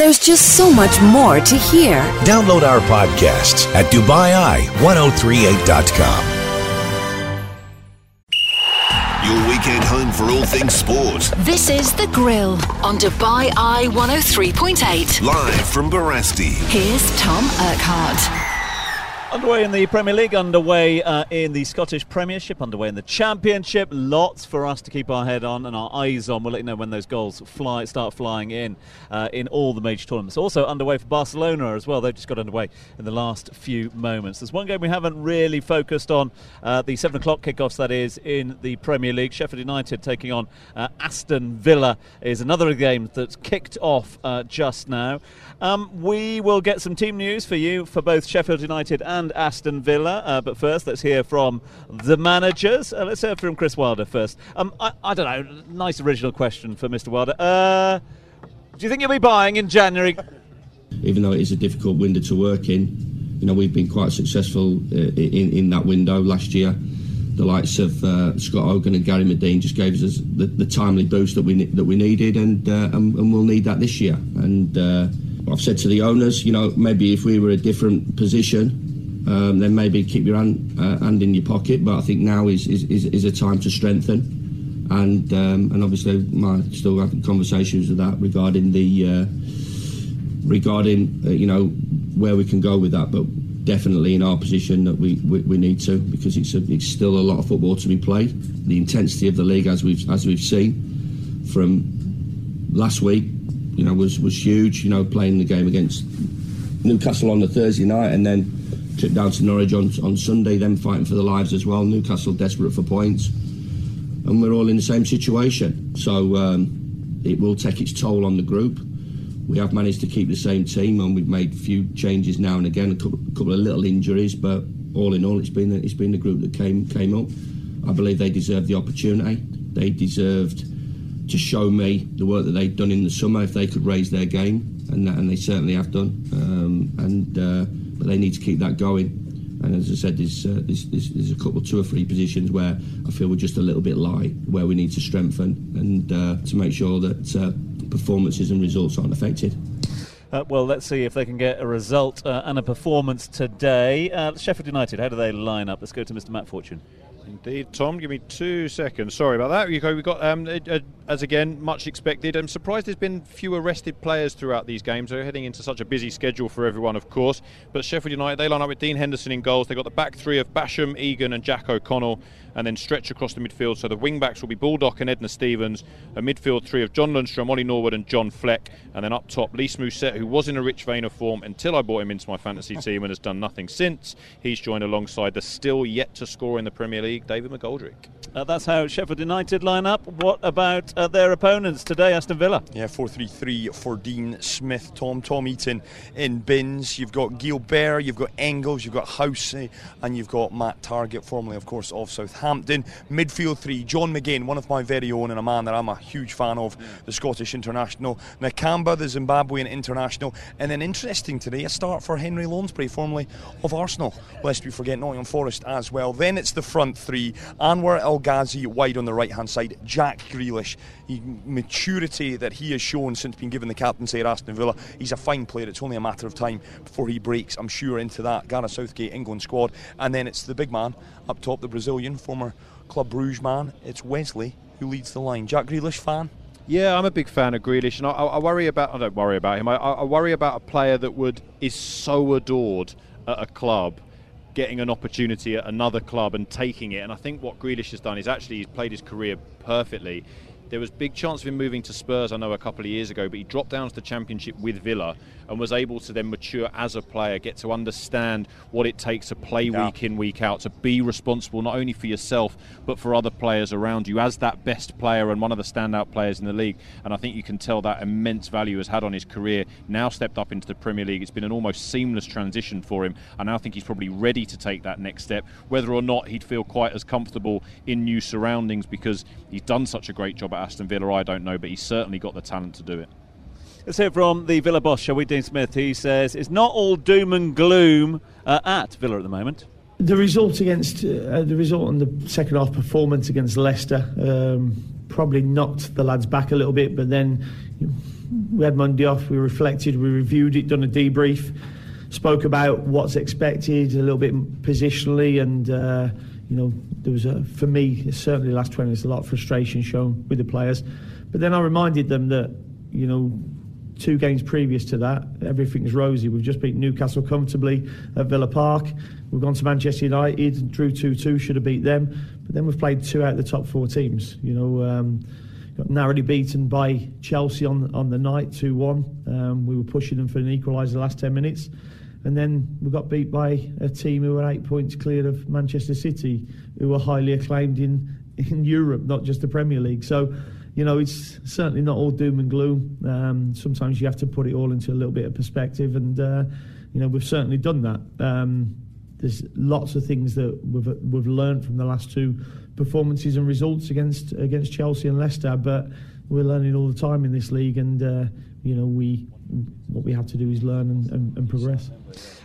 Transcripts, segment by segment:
There's just so much more to hear. Download our podcasts at DubaiEye1038.com. Your weekend home for all things sport. This is The Grill on Dubai Eye 103.8. Live from Barasti. Here's Tom Urquhart. Underway in the Premier League, underway uh, in the Scottish Premiership, underway in the Championship. Lots for us to keep our head on and our eyes on. We'll let you know when those goals fly, start flying in uh, in all the major tournaments. Also underway for Barcelona as well. They've just got underway in the last few moments. There's one game we haven't really focused on. Uh, the seven o'clock kickoffs, that is, in the Premier League. Sheffield United taking on uh, Aston Villa is another game that's kicked off uh, just now. Um, we will get some team news for you for both Sheffield United and Aston Villa. Uh, but first, let's hear from the managers. Uh, let's hear from Chris Wilder first. Um, I, I, don't know, nice original question for Mr. Wilder. Uh, do you think you'll be buying in January? Even though it is a difficult window to work in, you know we've been quite successful uh, in in that window last year. The likes of uh, Scott Hogan and Gary Madine just gave us the, the timely boost that we that we needed, and, uh, and, and we'll need that this year. And I've said to the owners, you know, maybe if we were a different position, um, then maybe keep your hand, uh, hand in your pocket. But I think now is, is, is, is a time to strengthen. And um, and obviously, my still having conversations with that regarding the uh, regarding uh, you know where we can go with that. But definitely in our position that we, we, we need to because it's a, it's still a lot of football to be played. The intensity of the league, as we've as we've seen from last week, you know, was was huge. You know, playing the game against Newcastle on the Thursday night and then trip down to Norwich on, on Sunday, them fighting for their lives as well. Newcastle desperate for points. And we're all in the same situation. So um, it will take its toll on the group. We have managed to keep the same team and we've made a few changes now and again, a couple, a couple of little injuries, but all in all, it's been, it's been the group that came, came up. I believe they deserved the opportunity. They deserved to show me the work that they'd done in the summer if they could raise their game, and, and they certainly have done. Um, and uh, but they need to keep that going. And as I said, there's, uh, there's, there's, there's, a couple, two or three positions where I feel we're just a little bit light, where we need to strengthen and uh, to make sure that uh, performances and results aren't affected. Uh, well, let's see if they can get a result uh, and a performance today. Uh, Sheffield United, how do they line up? Let's go to Mr. Matt Fortune. Indeed, Tom. Give me two seconds. Sorry about that. We've got, um, as again, much expected. I'm surprised there's been few arrested players throughout these games. They're heading into such a busy schedule for everyone, of course. But Sheffield United, they line up with Dean Henderson in goals. They've got the back three of Basham, Egan, and Jack O'Connell and then stretch across the midfield. So the wing backs will be Baldock and Enda Stevens, a midfield three of John Lundstram, Ollie Norwood, and John Fleck, and then up top Lys Mousset, who was in a rich vein of form until I brought him into my fantasy team and has done nothing since. He's joined alongside the still yet to score in the Premier League, David McGoldrick. Uh, that's how Sheffield United line up. What about uh, their opponents today, Aston Villa? Yeah, 4 3 3 for Dean Smith, Tom, Tom Heaton in bins. You've got Gilbert, you've got Engels, you've got Hause, and you've got Matt Targett, formerly, of course, of Southampton. Midfield three, John McGinn, one of my very own and a man that I'm a huge fan of, the Scottish international. Nakamba, the Zimbabwean international. And then interesting today, a start for Henri Lansbury, formerly of Arsenal. Lest we forget Nottingham Forest as well. Then it's the front three, Anwar El Ghazi wide on the right hand side, Jack Grealish. He, maturity that he has shown since being given the captaincy at Aston Villa. He's a fine player. It's only a matter of time before he breaks, I'm sure, into that Gareth Southgate England squad. And then it's the big man up top, the Brazilian, former Club Bruges man. It's Wesley who leads the line. Jack Grealish fan. Yeah, I'm a big fan of Grealish, and I, I worry about. I don't worry about him. I, I, worry about a player that would is so adored at a club, getting an opportunity at another club and taking it. And I think what Grealish has done is actually he's played his career perfectly. There was big chance of him moving to Spurs, I know, a couple of years ago, but he dropped down to the Championship with Villa and was able to then mature as a player, get to understand what it takes to play yeah. week in, week out, to be responsible not only for yourself but for other players around you as that best player and one of the standout players in the league. And I think you can tell that immense value has had on his career. Now stepped up into the Premier League. It's been an almost seamless transition for him. I now think he's probably ready to take that next step. Whether or not he'd feel quite as comfortable in new surroundings because he's done such a great job at Aston Villa, I don't know, but he's certainly got the talent to do it. Let's hear from the Villa boss, shall we, Dean Smith? He says it's not all doom and gloom uh, at Villa at the moment. The result against uh, the result on the second half performance against Leicester um, probably knocked the lads back a little bit, but then. You know, we had Monday off. We reflected, we reviewed it, done a debrief, spoke about what's expected a little bit positionally, and uh, you know there was a, for me certainly the last 20 minutes a lot of frustration shown with the players. But then I reminded them that you know two games previous to that, everything's rosy. We've just beat Newcastle comfortably at Villa Park. We've gone to Manchester United, drew 2 2, should have beat them. But then we've played two out of the top four teams. You know, um, got narrowly beaten by Chelsea on, on the night 2 1. Um, we were pushing them for an equaliser the last 10 minutes. And then we got beat by a team who were eight points clear of Manchester City, who were highly acclaimed in, in Europe, not just the Premier League. So, you know, it's certainly not all doom and gloom. Um, sometimes you have to put it all into a little bit of perspective, and uh, you know, we've certainly done that. Um, there's lots of things that we've we've learned from the last two performances and results against against Chelsea and Leicester, but we're learning all the time in this league, and uh, you know, we what we have to do is learn and, and, and progress.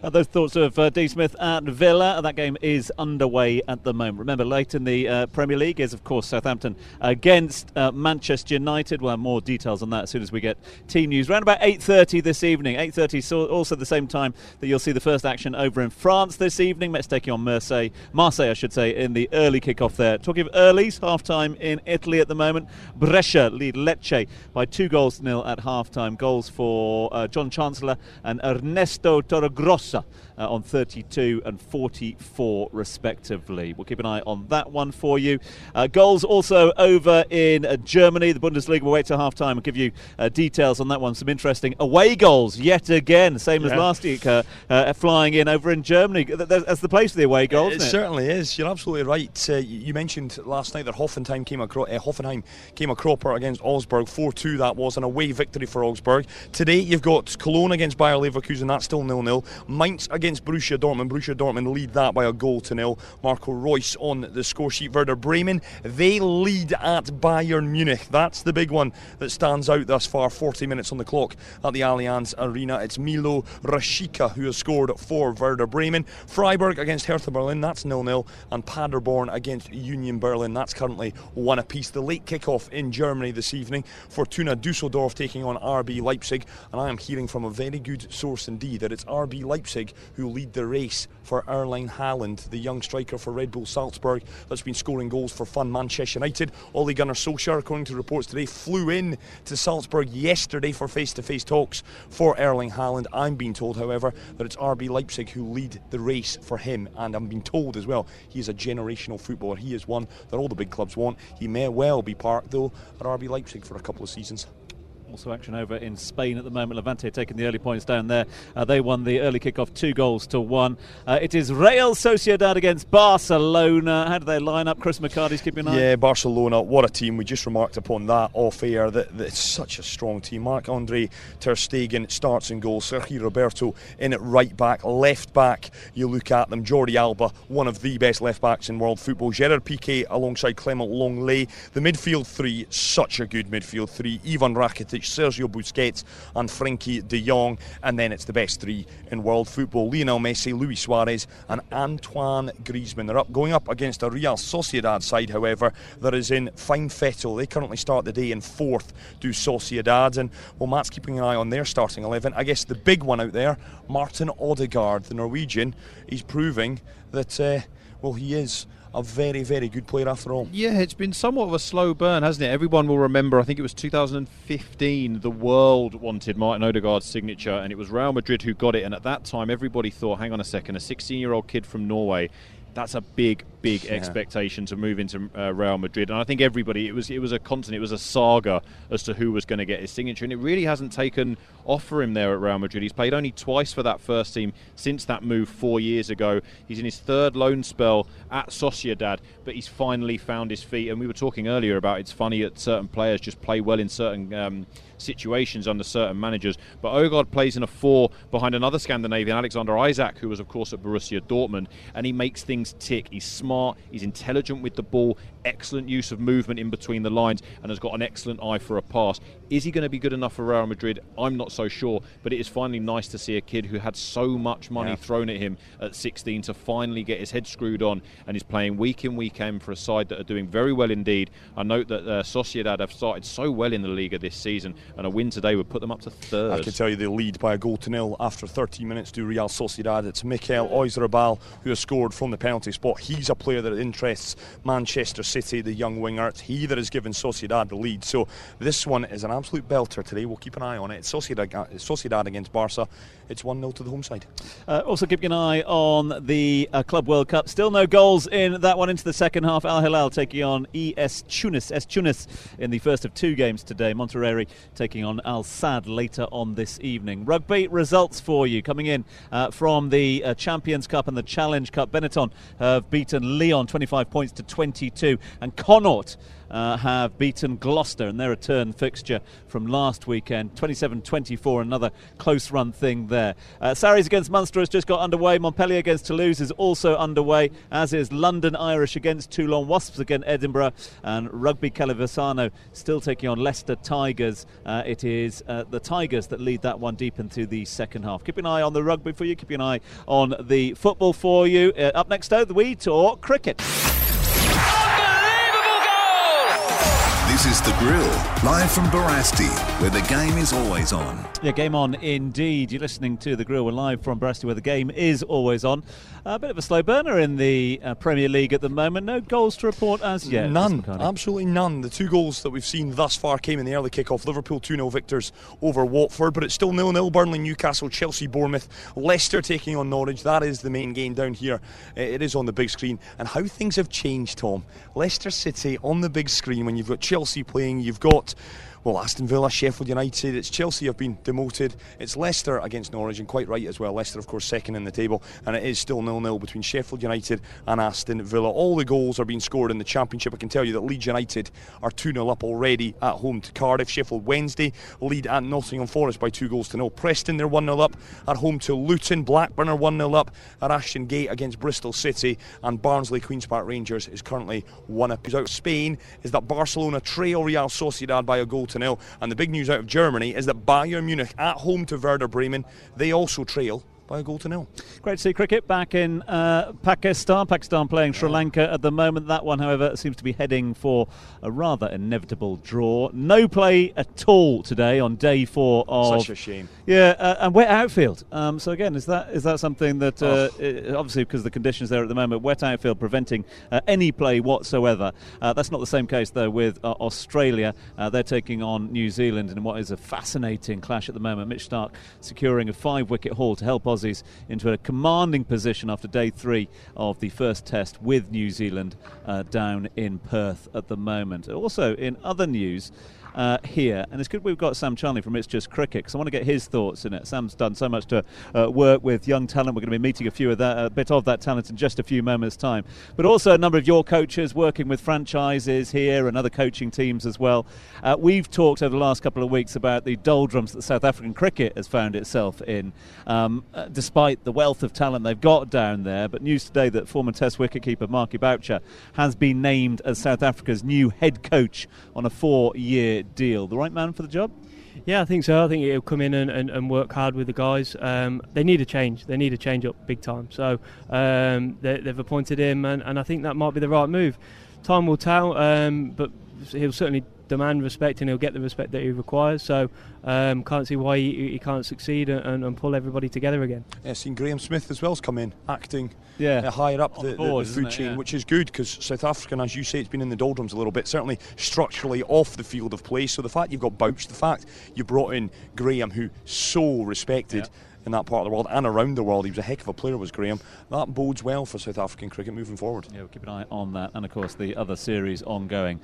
Uh, those thoughts of uh, D. Smith at Villa. That game is underway at the moment. Remember, late in the uh, Premier League is, of course, Southampton against uh, Manchester United. We'll have more details on that as soon as we get team news. Around about 8.30 this evening. 8.30 so also the same time that you'll see the first action over in France this evening. Metz taking on Marseille. Marseille, I should say, in the early kick-off there. Talking of earlies, half-time in Italy at the moment. Brescia lead Lecce by two goals to nil at half-time. Goals for uh, Jhon Chancellor and Ernesto Torregrossa uh, on 32 and 44 respectively. We'll keep an eye on that one for you. Uh, goals also over in uh, Germany. The Bundesliga will wait till half time and give you uh, details on that one. Some interesting away goals yet again, same yeah. as last week, uh, uh, flying in over in Germany. That's the place for the away goals. It, it? certainly is. You're absolutely right. you mentioned last night that Hoffenheim came across Hoffenheim came a cropper against Augsburg. 4-2 that was an away victory for Augsburg. Today you've got Cologne against Bayer Leverkusen. That's still nil-nil. Mainz against against Borussia Dortmund. Borussia Dortmund lead that by a goal to nil. Marco Reus on the score sheet. Werder Bremen, they lead at Bayern Munich. That's the big one that stands out thus far. 40 minutes on the clock at the Allianz Arena. It's Milo Rashica who has scored for Werder Bremen. Freiburg against Hertha Berlin, that's nil-nil. And Paderborn against Union Berlin, that's currently one apiece. The late kick-off in Germany this evening. For Fortuna Dusseldorf taking on RB Leipzig. And I am hearing from a very good source indeed that it's RB Leipzig who lead the race for Erling Haaland, the young striker for Red Bull Salzburg that's been scoring goals for fun. Manchester United, Ole Gunnar Solskjaer, according to reports today, flew in to Salzburg yesterday for face-to-face talks for Erling Haaland. I'm being told, however, that it's RB Leipzig who lead the race for him, and I'm being told as well he is a generational footballer. He is one that all the big clubs want. He may well be parked though at RB Leipzig for a couple of seasons. Also, action over in Spain at the moment. Levante taking the early points down there. Uh, they won the early kick-off two goals to one. Uh, it is Real Sociedad against Barcelona. How do they line up? Chris McHardy's keeping an eye. Yeah, Barcelona. What a team! We just remarked upon that off air. That, that it's such a strong team. Marc Andre Ter Stegen starts in goal. Sergi Roberto in at right back, left back. You look at them. Jordi Alba, one of the best left backs in world football. Gerard Piqué alongside Clement Lenglet. The midfield three, such a good midfield three. Ivan Rakitic Sergio Busquets, and Frenkie de Jong. And then it's the best three in world football Lionel Messi, Luis Suarez, and Antoine Griezmann. They're up going up against a Real Sociedad side, however, that is in fine fettle. They currently start the day in fourth, do Sociedad. And well, Matt's keeping an eye on their starting 11. I guess the big one out there, Martin Odegaard, the Norwegian, he's proving that, uh, well, he is a very, very good player after all. Yeah, it's been somewhat of a slow burn, hasn't it? Everyone will remember, I think it was 2015, the world wanted Martin Odegaard's signature, and it was Real Madrid who got it. And at that time, everybody thought, hang on a second, a 16 year old kid from Norway that's a big, big yeah. expectation to move into uh, Real Madrid. And I think everybody, it was it was a constant, it was a saga as to who was going to get his signature, and it really hasn't taken off for him there at Real Madrid. He's played only twice for that first team since that move four years ago. He's in his third loan spell at Sociedad, but he's finally found his feet. And we were talking earlier about it's funny that certain players just play well in certain. Um, situations under certain managers. But Odegaard plays in a four behind another Scandinavian, Alexander Isak, who was, of course, at Borussia Dortmund, and he makes things tick. He's smart smart, he's intelligent with the ball, excellent use of movement in between the lines, and has got an excellent eye for a pass. Is he going to be good enough for Real Madrid? I'm not so sure, but it is finally nice to see a kid who had so much money Yeah. thrown at him at 16 to finally get his head screwed on and is playing week in, week in for a side that are doing very well indeed. I note that uh, Sociedad have started so well in the Liga this season, and a win today would put them up to third. I can tell you they lead by a goal to nil after 13 minutes to Real Sociedad. It's Mikel Oyarzabal who has scored from the penalty spot. He's a player that interests Manchester City, the young winger. It's he that has given Sociedad the lead. So this one is an absolute belter today. We'll keep an eye on it. It's Sociedad, Sociedad against Barca. It's 1 0 to the home side. Uh, also, keeping an eye on the uh, Club World Cup. Still no goals in that one into the second half. Al Hilal taking on ES Tunis, S Tunis in the first of two games today. Monterrey taking on Al Sadd later on this evening. Rugby results for you coming in uh, from the uh, Champions Cup and the Challenge Cup. Benetton have beaten Lyon 25 points to 22, and Connacht uh, have beaten Gloucester in their return fixture from last weekend. 27 24, another close run thing there. Uh, Sarries against Munster has just got underway. Montpellier against Toulouse is also underway, as is London Irish against Toulon. Wasps against Edinburgh, and Rugby Calvisano still taking on Leicester Tigers. Uh, it is uh, the Tigers that lead that one deep into the second half. Keep an eye on the rugby for you, keep an eye on the football for you. Uh, up next, though, we talk cricket. This is The Grill, live from Barasti, where the game is always on. Yeah, game on indeed. You're listening to The Grill. We're live from Barasti, where the game is always on. A bit of a slow burner in the uh, Premier League at the moment. No goals to report as yet. None, absolutely none. The two goals that we've seen thus far came in the early kick-off. Liverpool 2-0 victors over Watford, but it's still 0-0. Burnley, Newcastle, Chelsea, Bournemouth, Leicester taking on Norwich. That is the main game down here. It is on the big screen. And how things have changed, Tom. Leicester City on the big screen when you've got Chelsea playing, you've got well, Aston Villa, Sheffield United, it's Chelsea have been demoted. It's Leicester against Norwich, and quite right as well. Leicester, of course, second in the table, and it is still 0 0 between Sheffield United and Aston Villa. All the goals are being scored in the Championship. I can tell you that Leeds United are 2 0 up already at home to Cardiff. Sheffield Wednesday lead at Nottingham Forest by two goals to nil. Preston, they're 1 0 up at home to Luton. Blackburn are 1 0 up at Ashton Gate against Bristol City, and Barnsley Queen's Park Rangers is currently 1 up. Out Spain is that Barcelona trail Real Sociedad by a goal to And the big news out of Germany is that Bayern Munich at home to Werder Bremen, they also trail by a goal to nil. Great to see cricket back in uh, Pakistan. Pakistan playing Sri Lanka at the moment. That one, however, seems to be heading for a rather inevitable draw. No play at all today on day four of. Such a shame. Yeah, uh, and wet outfield. Um, so again, is that is that something that uh, obviously because the conditions there at the moment, wet outfield preventing uh, any play whatsoever. Uh, that's not the same case though with uh, Australia. Uh, they're taking on New Zealand in what is a fascinating clash at the moment. Mitch Starc securing a five-wicket haul to help Aussies into a commanding position after day three of the first test with New Zealand uh, down in Perth at the moment. Also, in other news uh, here, and it's good we've got Sam Charnley from It's Just Cricket because I want to get his thoughts in it. Sam's done so much to uh, work with young talent. We're going to be meeting a few of that, a bit of that talent in just a few moments' time. But also a number of your coaches working with franchises here and other coaching teams as well. Uh, we've talked over the last couple of weeks about the doldrums that South African cricket has found itself in, um, uh, despite the wealth of talent they've got down there. But news today that former Test wicketkeeper Marky Boucher has been named as South Africa's new head coach on a four-year deal. The right man for the job? Yeah, I think so. I think he'll come in and, and, and work hard with the guys. Um, they need a change. They need a change up big time. So um, they, they've appointed him, and, and I think that might be the right move. Time will tell, um, but he'll certainly demand respect and he'll get the respect that he requires. So um, can't see why he, he can't succeed and, and pull everybody together again. Yeah, seen Graeme Smith as well's come in, acting Yeah. uh, higher up the, the the- board, the food chain, Yeah. which is good because South African, as you say, it's been in the doldrums a little bit, certainly structurally off the field of play. So the fact you've got Bouch, the fact you brought in Graham, who so respected. In that part of the world and around the world, he was a heck of a player. Was Graeme? That bodes well for South African cricket moving forward. Yeah, we'll keep an eye on that, and of course the other series ongoing.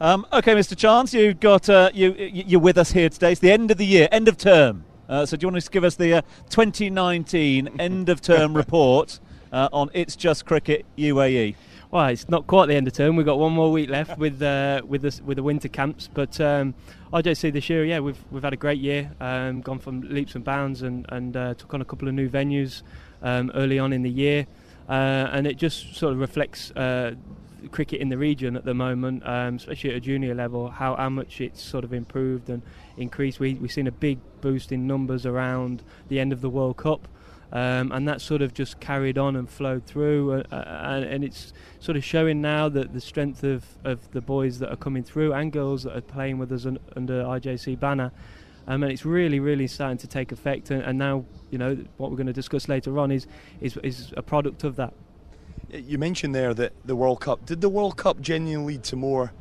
Um, okay, Mr. Chance, you've got uh, you you- you're with us here today. It's the end of the year, end of term. Uh, so do you want to give us the uh, 2019 end of term report uh, on It's Just Cricket? UAE? Well, it's not quite the end of term. We've got one more week left with uh, with the with the winter camps. But um, IJC this year, yeah, we've we've had a great year. Um, gone from leaps and bounds and and uh, took on a couple of new venues um, early on in the year. uh, and it just sort of reflects. Uh, cricket in the region at the moment, um, especially at a junior level, how, how much it's sort of improved and increased. We, we've seen a big boost in numbers around the end of the World Cup. Um, and that sort of just carried on and flowed through, uh, and, and, it's sort of showing now that the strength of, of the boys that are coming through and girls that are playing with us un, under IJC banner. Um, and it's really, really starting to take effect. And, and now, you know, what we're going to discuss later on is, is is a product of that. You mentioned there that the World Cup did the World Cup genuinely lead to more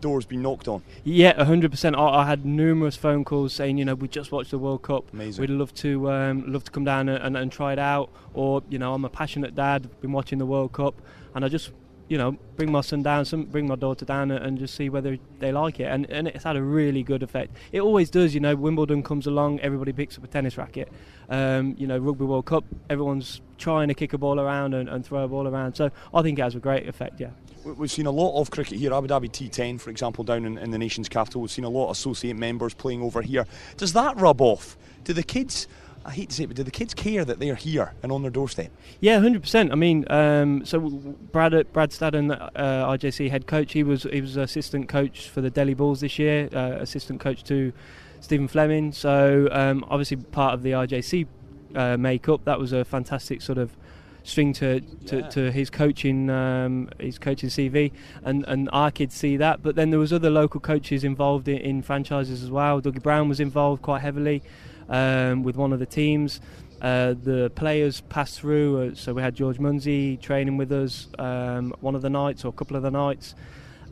doors being knocked on? Yeah, 100%. I, I, had numerous phone calls saying, you know, we just watched the World Cup. Amazing. We'd love to um, love to come down and, and, try it out. Or, you know, I'm a passionate dad, been watching the World Cup, and I just, you know, bring my son down, some, bring my daughter down, and, just see whether they like it. And, and it's had a really good effect. It always does, you know. Wimbledon comes along, everybody picks up a tennis racket. Um, you know, Rugby World Cup, everyone's trying to kick a ball around and, and throw a ball around. So I think it has a great effect, yeah. We've seen a lot of cricket here, Abu Dhabi T10, for example, down in, in, the nation's capital. We've seen a lot of associate members playing over here. Does that rub off? Do the kids, I hate to say it, but do the kids care that they're here and on their doorstep? Yeah, 100%. I mean, um, so Brad, Brad Stadden, uh, IJC head coach, he was he was assistant coach for the Delhi Bulls this year, uh, assistant coach to Stephen Fleming. So um, obviously part of the IJC uh, makeup. That was a fantastic sort of string to, to, yeah. to his coaching um, his coaching CV, and, and our kids see that. But then there was other local coaches involved in, in franchises as well. Dougie Brown was involved quite heavily um, with one of the teams. Uh, the players passed through, uh, so we had George Munsey training with us um, one of the nights or a couple of the nights.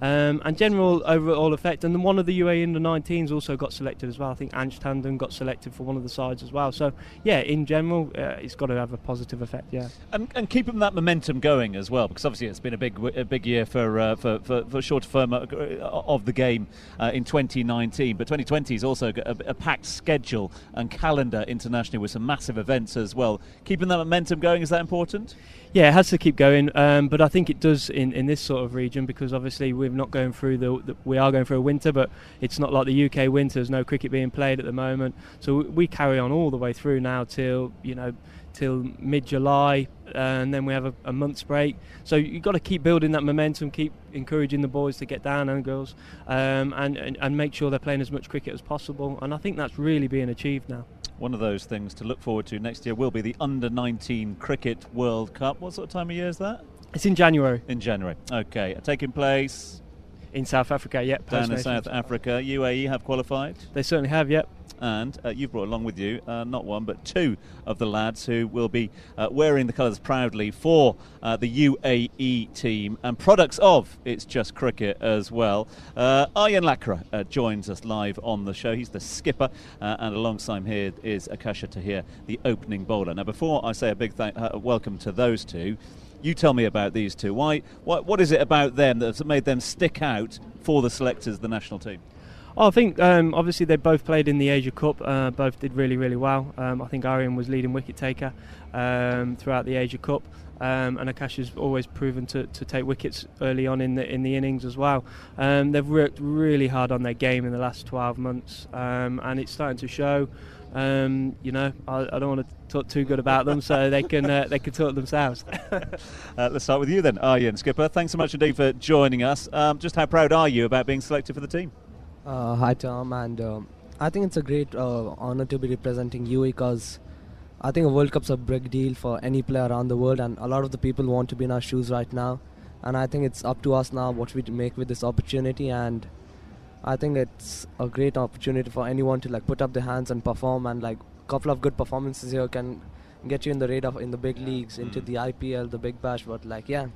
Um, and general overall effect. And then one of the UAE under 19s also got selected as well. I think Ansh Tandon got selected for one of the sides as well. So, yeah, in general, uh, it's got to have a positive effect, yeah. And, and keeping that momentum going as well, because obviously it's been a big a big year for uh, for, for, for shorter firm uh, of the game uh, in 2019. But 2020 is also a, a packed schedule and calendar internationally with some massive events as well. Keeping that momentum going, is that important? Yeah, it has to keep going, um, but I think it does in, in this sort of region because obviously we're not going through the, the, we are going through a winter, but it's not like the UK winter. winters. No cricket being played at the moment, so we carry on all the way through now till you know till mid July, and then we have a, a month's break. So you've got to keep building that momentum, keep encouraging the boys to get down and girls, um, and, and and make sure they're playing as much cricket as possible. And I think that's really being achieved now one of those things to look forward to next year will be the Under 19 Cricket World Cup. What sort of time of year is that? It's in January. In January. Okay. Taking place in South Africa, yep. Down in South Africa. UAE have qualified? They certainly have, yep and uh, you've brought along with you uh, not one but two of the lads who will be uh, wearing the colours proudly for uh, the UAE team and products of It's Just Cricket as well. Uh, Lakra uh, joins us live on the show. He's the skipper, and alongside him here is Akasha Tahir, the opening bowler. Now, before I say a big th- welcome to those two, you tell me about these two. Why? What, what is it about them that's made them stick out for the selectors, the national team? Oh, I think um, obviously they both played in the Asia Cup. Uh, both did really, really well. Um, I think Aryan was leading wicket taker um, throughout the Asia Cup. Um, and Akash has always proven to, to take wickets early on in the in the innings as well. Um, they've worked really hard on their game in the last 12 months, um, and it's starting to show. Um, you know, I, I, don't want to talk too good about them, so they can uh, they can talk themselves. uh, let's start with you then, Aryan Skipper. Thanks so much indeed for joining us. Um, just how proud are you about being selected for the team? Uh, hi Tom, and uh, I think it's a great uh, honor to be representing UAE because I think a World Cup's a big deal for any player around the world, and a lot of the people want to be in our shoes right now. And I think it's up to us now what we make with this opportunity, and I think it's a great opportunity for anyone to like put up their hands and perform, and like a couple of good performances here can get you in the radar in the big leagues, into mm. the IPL, the Big Bash. But like, yeah,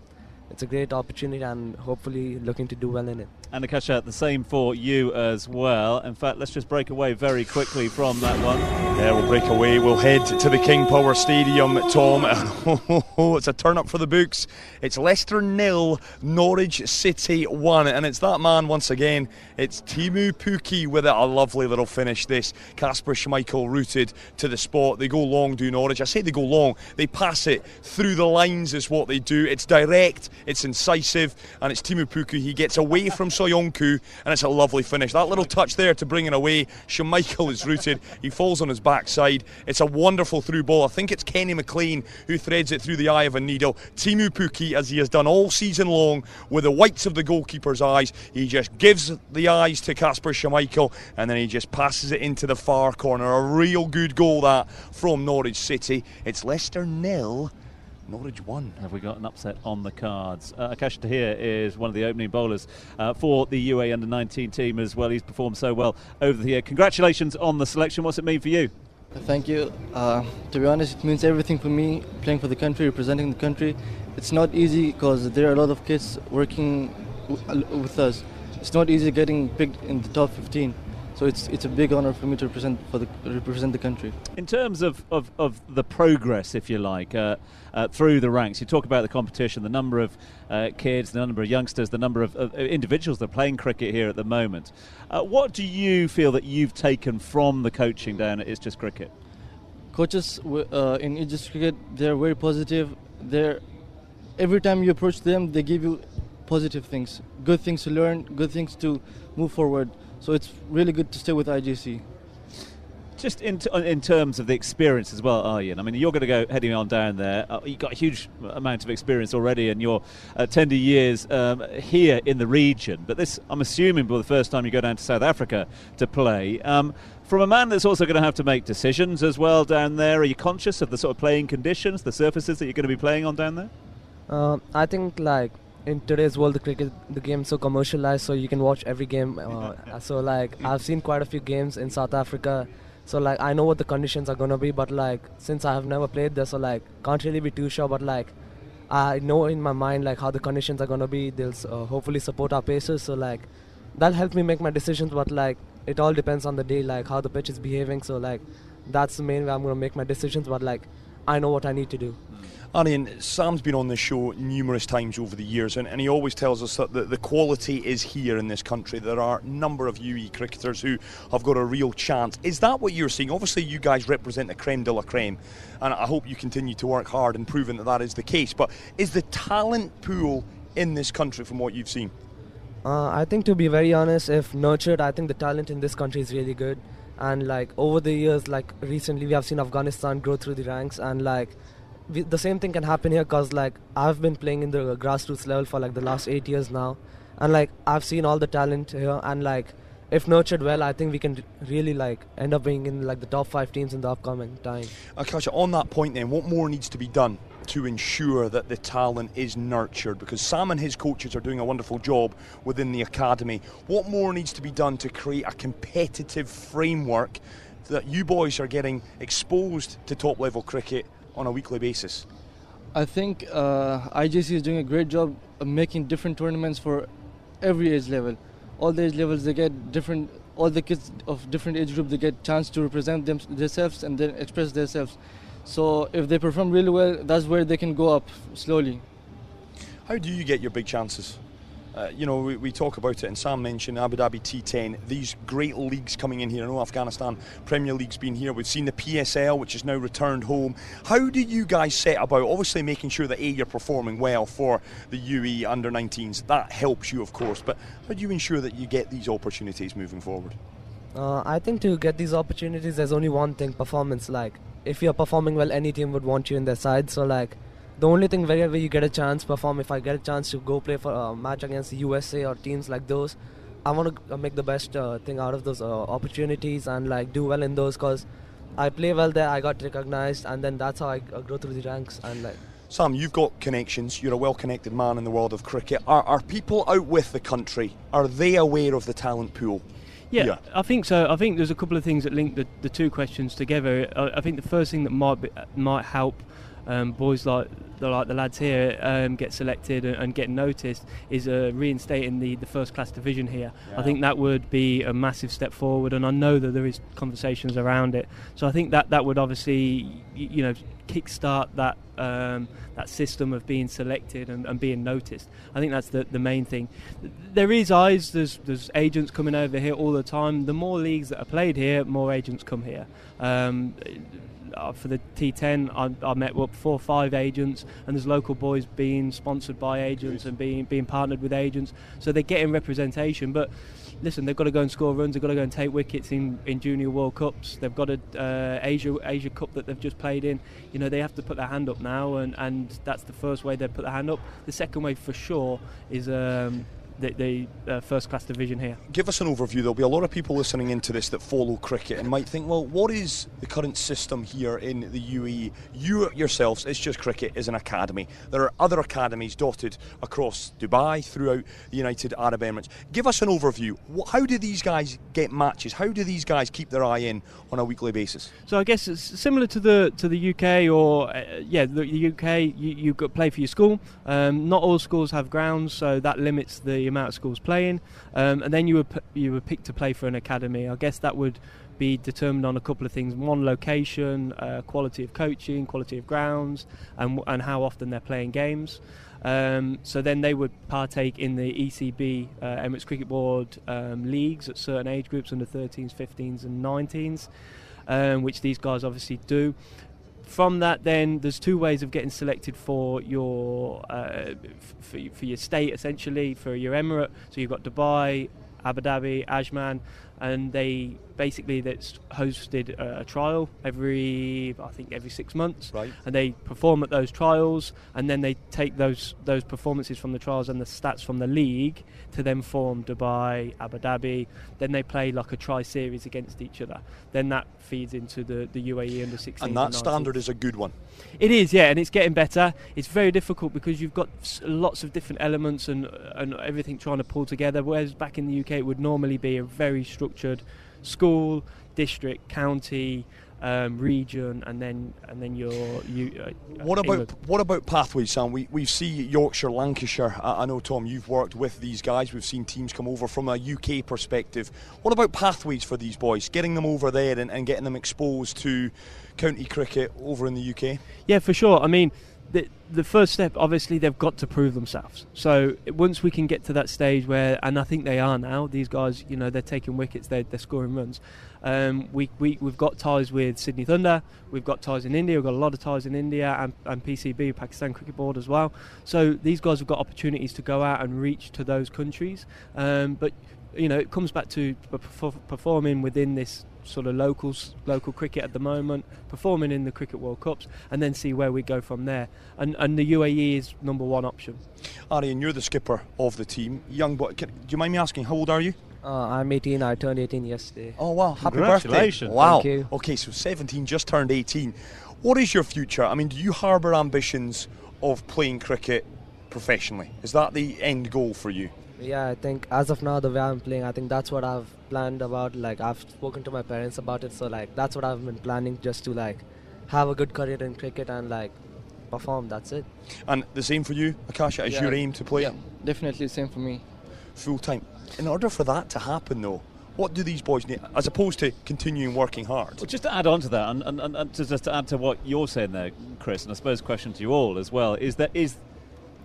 it's a great opportunity, and hopefully looking to do well in it and Akasha, the same for you as well. In fact, let's just break away very quickly from that one. Yeah, we'll break away. We'll head to the King Power Stadium, Tom. Oh, it's a turn up for the books. It's Leicester nil, Norwich City one, and it's that man once again. It's Teemu Pukki with it. A lovely little finish. This Kasper Schmeichel rooted to the spot. They go long, do Norwich. I say they go long. They pass it through the lines. Is what they do. It's direct. It's incisive, and it's Teemu Pukki. He gets away from Soyuncu, and it's a lovely finish. That little touch there to bring it away. Schmeichel is rooted. He falls on his backside. It's a wonderful through ball. I think it's Kenny McLean who threads it through the eye of a needle. Teemu Pukki, as he has done all season long, with the whites of the goalkeeper's eyes, he just gives the eyes to Kasper Schmeichel, and then he just passes it into the far corner. A real good goal that from Norwich City. It's Leicester nil. Norwich won. Have we got an upset on the cards? Uh, Akash Tahir is one of the opening bowlers uh, for the UA under 19 team as well. He's performed so well over the year. Congratulations on the selection. What's it mean for you? Thank you. Uh, to be honest, it means everything for me playing for the country, representing the country. It's not easy because there are a lot of kids working w- with us. It's not easy getting picked in the top 15. So it's it's a big honor for me to represent for the represent the country. In terms of, of, of the progress, if you like, uh, uh, through the ranks, you talk about the competition, the number of uh, kids, the number of youngsters, the number of, of, individuals that are playing cricket here at the moment. Uh, what do you feel that you've taken from the coaching down at It's Just Cricket? Coaches uh, in It's Just Cricket, they're very positive. They're every time you approach them, they give you positive things, good things to learn, good things to move forward. So it's really good to stay with IJC. Just in, t- in terms of the experience as well, Aryan. I mean, you're going to go heading on down there. Uh, you've got a huge amount of experience already in your uh, tender years um, here in the region. But this, I'm assuming, for the first time you go down to South Africa to play. Um, from a man that's also going to have to make decisions as well down there, are you conscious of the sort of playing conditions, the surfaces that you're going to be playing on down there? Uh, I think like in today's world, the cricket, the game's so commercialized, so you can watch every game. Uh, so like, I've seen quite a few games in South Africa. So like, I know what the conditions are gonna be, but like, since I have never played there, so like, can't really be too sure. But like, I know in my mind like how the conditions are gonna be. They'll uh, hopefully support our paces. So like, that'll help me make my decisions. But like, it all depends on the day, like how the pitch is behaving. So like, that's the main way I'm gonna make my decisions. But like, I know what I need to do. Aryan, Sam's been on this show numerous times over the years, and, and he always tells us that the, the quality is here in this country. There are a number of UE cricketers who have got a real chance. Is that what you're seeing? Obviously, you guys represent the creme de la creme, and I hope you continue to work hard in proving that that is the case. But is the talent pool in this country from what you've seen? Uh, I think, to be very honest, if nurtured, I think the talent in this country is really good. And like over the years, like recently, we have seen Afghanistan grow through the ranks, and like we, the same thing can happen here because like I've been playing in the grassroots level for like the last eight years now, and like I've seen all the talent here, and like if nurtured well, I think we can really like end up being in like the top five teams in the upcoming time. Uh, Akasha, on that point, then, what more needs to be done to ensure that the talent is nurtured? Because Sam and his coaches are doing a wonderful job within the academy. What more needs to be done to create a competitive framework that you boys are getting exposed to top level cricket on a weekly basis? I think uh, IJC is doing a great job of making different tournaments for every age level. All the age levels they get different. All the kids of different age group they get chance to represent them, themselves and then express themselves. So if they perform really well, that's where they can go up slowly. How do you get your big chances? Uh, you know, we, we, talk about it, and Sam mentioned Abu Dhabi T10, these great leagues coming in here. I know Afghanistan Premier League's been here. We've seen the PSL, which is now returned home. How do you guys set about, obviously, making sure that A, you're performing well for the UE under 19s? That helps you, of course, but how do you ensure that you get these opportunities moving forward? Uh, I think to get these opportunities, there's only one thing performance. Like, if you're performing well, any team would want you in their side. So, like, the only thing wherever you get a chance perform if i get a chance to go play for a match against the usa or teams like those i want to make the best uh, thing out of those uh, opportunities and like do well in those because i play well there i got recognized and then that's how i uh, grow through the ranks and like Sam, you've got connections. You're a well-connected man in the world of cricket. Are, are people out with the country? Are they aware of the talent pool? Yeah, yeah, I think so. I think there's a couple of things that link the, the two questions together. I, I think the first thing that might be, might help um, boys like the, like the lads here um, get selected and, and, get noticed is uh, reinstating the, the first class division here. Yeah. I think that would be a massive step forward, and I know that there is conversations around it. So I think that that would obviously you know kickstart that um, that system of being selected and, and, being noticed. I think that's the, the main thing. There is eyes. There's there's agents coming over here all the time. The more leagues that are played here, more agents come here. Um, uh, for the T10, I, I, met up four or five agents, and there's local boys being sponsored by agents and being being partnered with agents, so they're getting representation. But listen, they've got to go and score runs. They've got to go and take wickets in, in junior World Cups. They've got a uh, Asia Asia Cup that they've just played in. You know, they have to put their hand up now, and, and that's the first way they put their hand up. The second way, for sure, is um, the, the uh, first class division here. Give us an overview. There'll be a lot of people listening into this that follow cricket and might think, well, what is the current system here in the UAE? You yourselves, it's just cricket is an academy. There are other academies dotted across Dubai, throughout the United Arab Emirates. Give us an overview. How do these guys get matches? How do these guys keep their eye in on a weekly basis? So I guess it's similar to the to the UK or uh, yeah, the UK. You you play for your school. Um, not all schools have grounds, so that limits the amount of schools playing, um, and then you were p- you were picked to play for an academy. I guess that would be determined on a couple of things: one, location, uh, quality of coaching, quality of grounds, and and how often they're playing games. Um, so then they would partake in the ECB, uh, Emirates Cricket Board um, leagues at certain age groups, under 13s, 15s, and 19s, um, which these guys obviously do from that, then there's two ways of getting selected for your uh, for, for your state, essentially for your emirate. So you've got Dubai, Abu Dhabi, Ajman, and they basically that's hosted a, trial every I think every six months, right. and they perform at those trials, and then they take those those performances from the trials and the stats from the league to then form Dubai, Abu Dhabi. Then they play like a tri series against each other. Then that feeds into the, the UAE under 16. And that standard is a good one. It is, yeah, and it's getting better. It's very difficult because you've got lots of different elements and and everything trying to pull together. Whereas back in the UK, it would normally be a very structured school, district, county, um, region, and then and then your you. Uh, what about England. what about pathways, Sam? We we see Yorkshire, Lancashire. I, I, know Tom, you've worked with these guys. We've seen teams come over from a UK perspective. What about pathways for these boys? Getting them over there and, and getting them exposed to county cricket over in the UK. Yeah, for sure. I mean the, the first step, obviously, they've got to prove themselves. So once we can get to that stage where, and I think they are now, these guys, you know, they're taking wickets, they're, they're scoring runs. Um, we, we, we've got ties with Sydney Thunder, we've got ties in India, we've got a lot of ties in India and, and PCB, Pakistan Cricket Board as well. So these guys have got opportunities to go out and reach to those countries. Um, but, you know, it comes back to performing within this sort of locals, local cricket at the moment, performing in the Cricket World Cups, and then see where we go from there. And, and the UAE is number one option. Aryan, you're the skipper of the team. Young boy, can, do you mind me asking, how old are you? Uh, I'm 18. I turned 18 yesterday. Oh wow! Happy birthday! Wow. Okay, so 17, just turned 18. What is your future? I mean, do you harbour ambitions of playing cricket professionally? Is that the end goal for you? Yeah, I think as of now, the way I'm playing, I think that's what I've planned about. Like, I've spoken to my parents about it, so like that's what I've been planning, just to like have a good career in cricket and like perform. That's it. And the same for you, Akasha, is yeah, your aim to play? Yeah, definitely the same for me. Full time. In order for that to happen, though, what do these boys need, as opposed to continuing working hard? Well, just to add on to that, and, and, and to just to add to what you're saying there, Chris, and I suppose a question to you all as well, is that is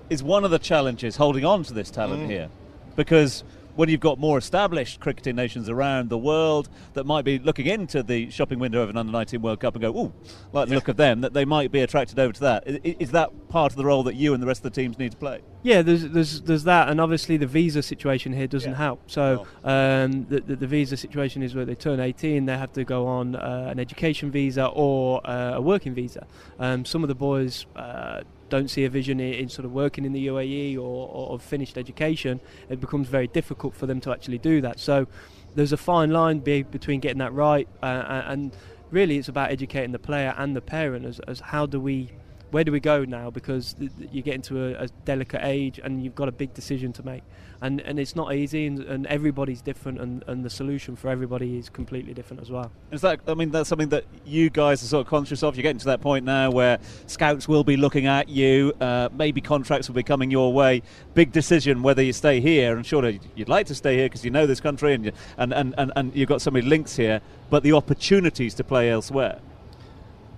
is one of the challenges holding on to this talent mm. here because when you've got more established cricketing nations around the world that might be looking into the shopping window of an under 19 World Cup and go, ooh, like the yeah. look of them, that they might be attracted over to that. Is, is, that part of the role that you and the rest of the teams need to play? Yeah, there's there's, there's that, and obviously the visa situation here doesn't yeah. help. So um, the, the, the, visa situation is where they turn 18, they have to go on uh, an education visa or uh, a working visa. Um, some of the boys uh, don't see a vision in, sort of working in the UAE or, or, finished education, it becomes very difficult for them to actually do that. So there's a fine line be, between getting that right uh, and really it's about educating the player and the parent as, as how do we where do we go now? Because you get into a, a, delicate age and you've got a big decision to make, and and it's not easy, and, and everybody's different, and, and the solution for everybody is completely different as well. Is that I mean that's something that you guys are sort of conscious of? You're getting to that point now where scouts will be looking at you, uh, maybe contracts will be coming your way. Big decision whether you stay here, and surely you'd like to stay here because you know this country and, you, and, and, and and you've got so many links here, but the opportunities to play elsewhere.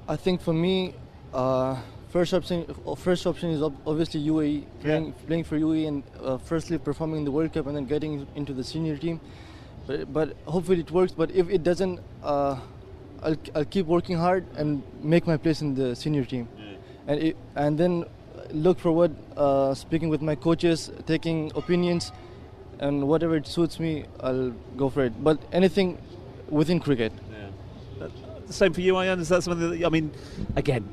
I think for me, Uh, first option, uh, first option is obviously UAE, playing, playing for UAE, and uh, firstly performing in the World Cup, and then getting into the senior team. But, but hopefully it works. But if it doesn't, uh, I'll, I'll keep working hard and make my place in the senior team, and it, and then look forward, uh, speaking with my coaches, taking opinions, and whatever it suits me, I'll go for it. But anything within cricket. The same for you, Ian. Is that something that I mean? Again,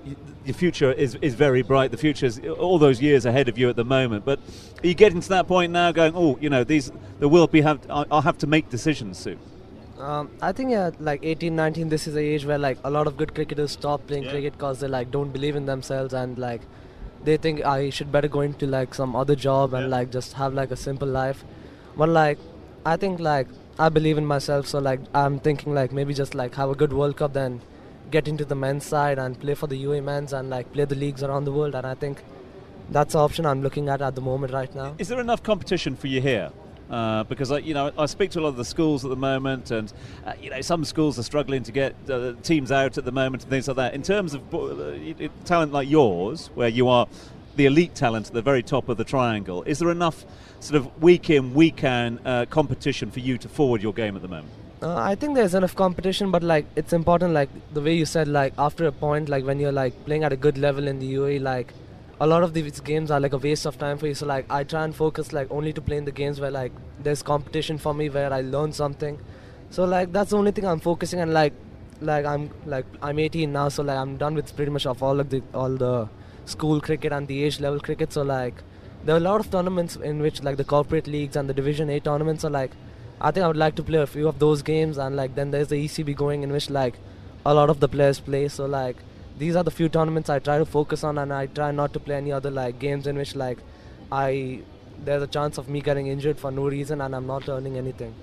y- your future is, is very bright. The future is all those years ahead of you at the moment. But are you getting to that point now, going, oh, you know, these there will be have I- I'll have to make decisions soon. Um, I think yeah, like 18, 19, this is the age where like a lot of good cricketers stop playing cricket because they like don't believe in themselves and like they think I should better go into like some other job and like just have like a simple life. But like I think like I believe in myself, so like I'm thinking like maybe just like have a good World Cup, then get into the men's side and play for the UAE men's and like play the leagues around the world. And I think that's the option I'm looking at at the moment right now. Is there enough competition for you here? Uh, because I, you know, I speak to a lot of the schools at the moment, and uh, you know, some schools are struggling to get uh, teams out at the moment and things like that. In terms of uh, talent like yours, where you are the elite talent at the very top of the triangle, is there enough sort of week in, week out uh, competition for you to forward your game at the moment? Uh, I think there's enough competition, but like it's important, like the way you said, like after a point, like when you're like playing at a good level in the UAE, like a lot of these games are like a waste of time for you. So like I try and focus like only to play in the games where like there's competition for me, where I learn something. So like that's the only thing I'm focusing and like like I'm like I'm 18 now, so like I'm done with pretty much of all of the all the school cricket and the age level cricket. So like there are a lot of tournaments in which like the corporate leagues and the Division 8 tournaments are like I think I would like to play a few of those games and like then there's the ECB going in which like a lot of the players play. So like these are the few tournaments I try to focus on and I try not to play any other like games in which like I there's a chance of me getting injured for no reason and I'm not earning anything.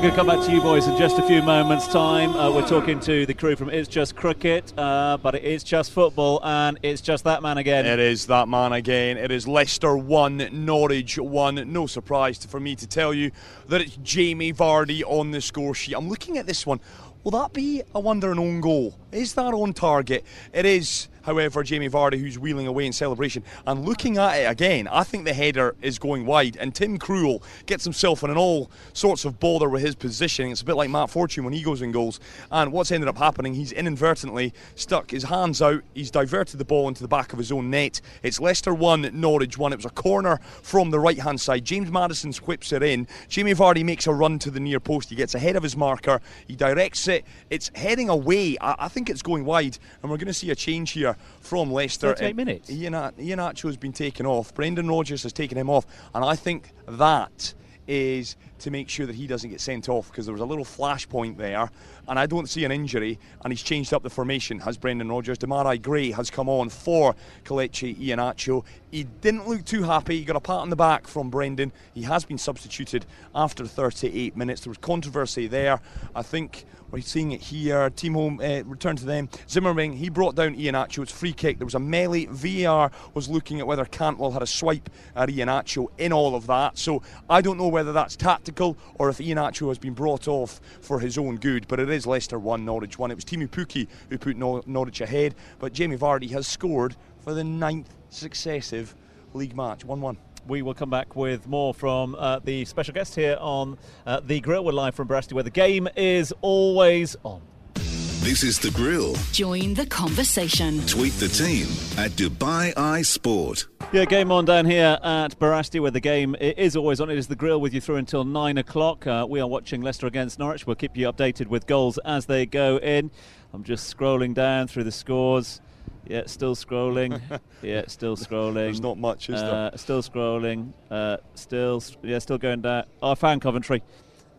We're going to come back to you boys in just a few moments' time. Uh, we're talking to the crew from It's Just Cricket, uh, but it is just football, and it's just that man again. It is that man again. It is Leicester 1, Norwich 1. No surprise for me to tell you that it's Jamie Vardy on the score sheet. I'm looking at this one. Will that be, I wonder, an own goal? Is that on target? It is, however, Jamie Vardy who's wheeling away in celebration. And looking at it again, I think the header is going wide. And Tim Krul gets himself in an all sorts of bother with his positioning. It's a bit like Matt Fortune when he goes in goals. And what's ended up happening, he's inadvertently stuck his hands out. He's diverted the ball into the back of his own net. It's Leicester 1, Norwich 1. It was a corner from the right hand side. James Maddison whips it in. Jamie Vardy makes a run to the near post. He gets ahead of his marker. He directs it. It's heading away. I, I think it's going wide. And we're going to see a change here from Leicester. 38 Uh, minutes. Ian, Iheanacho's been taken off. Brendan Rodgers has taken him off. And I think that is to make sure that he doesn't get sent off because there was a little flashpoint there and I don't see an injury and he's changed up the formation has Brendan Rodgers Demarai Gray has come on for Kelechi Iheanacho he didn't look too happy he got a pat on the back from Brendan he has been substituted after 38 minutes there was controversy there I think we're seeing it here. Team home uh, to them. Zimmermann he brought down Iheanacho. It's free kick. There was a melee. VAR was looking at whether Cantwell had a swipe at Iheanacho in all of that. So I don't know whether that's tactical or if Iheanacho has been brought off for his own good. But it is Leicester one, Norwich one. It was Teemu Pukki who put Nor- Norwich ahead. But Jamie Vardy has scored for the ninth successive league match. One-one. We will come back with more from uh, the special guest here on uh, The Grill. We're live from Barasti, where the game is always on. This is The Grill. Join the conversation. Tweet the team at Dubai Eye Sport. Yeah, game on down here at Barasti, where the game is always on. It is the grill with you through until nine o'clock. Uh, we are watching Leicester against Norwich. We'll keep you updated with goals as they go in. I'm just scrolling down through the scores. Yeah, still scrolling. yeah, still scrolling. There's not much, is there? uh, Still scrolling. Uh, still, yeah, still going down. Oh, I found Coventry.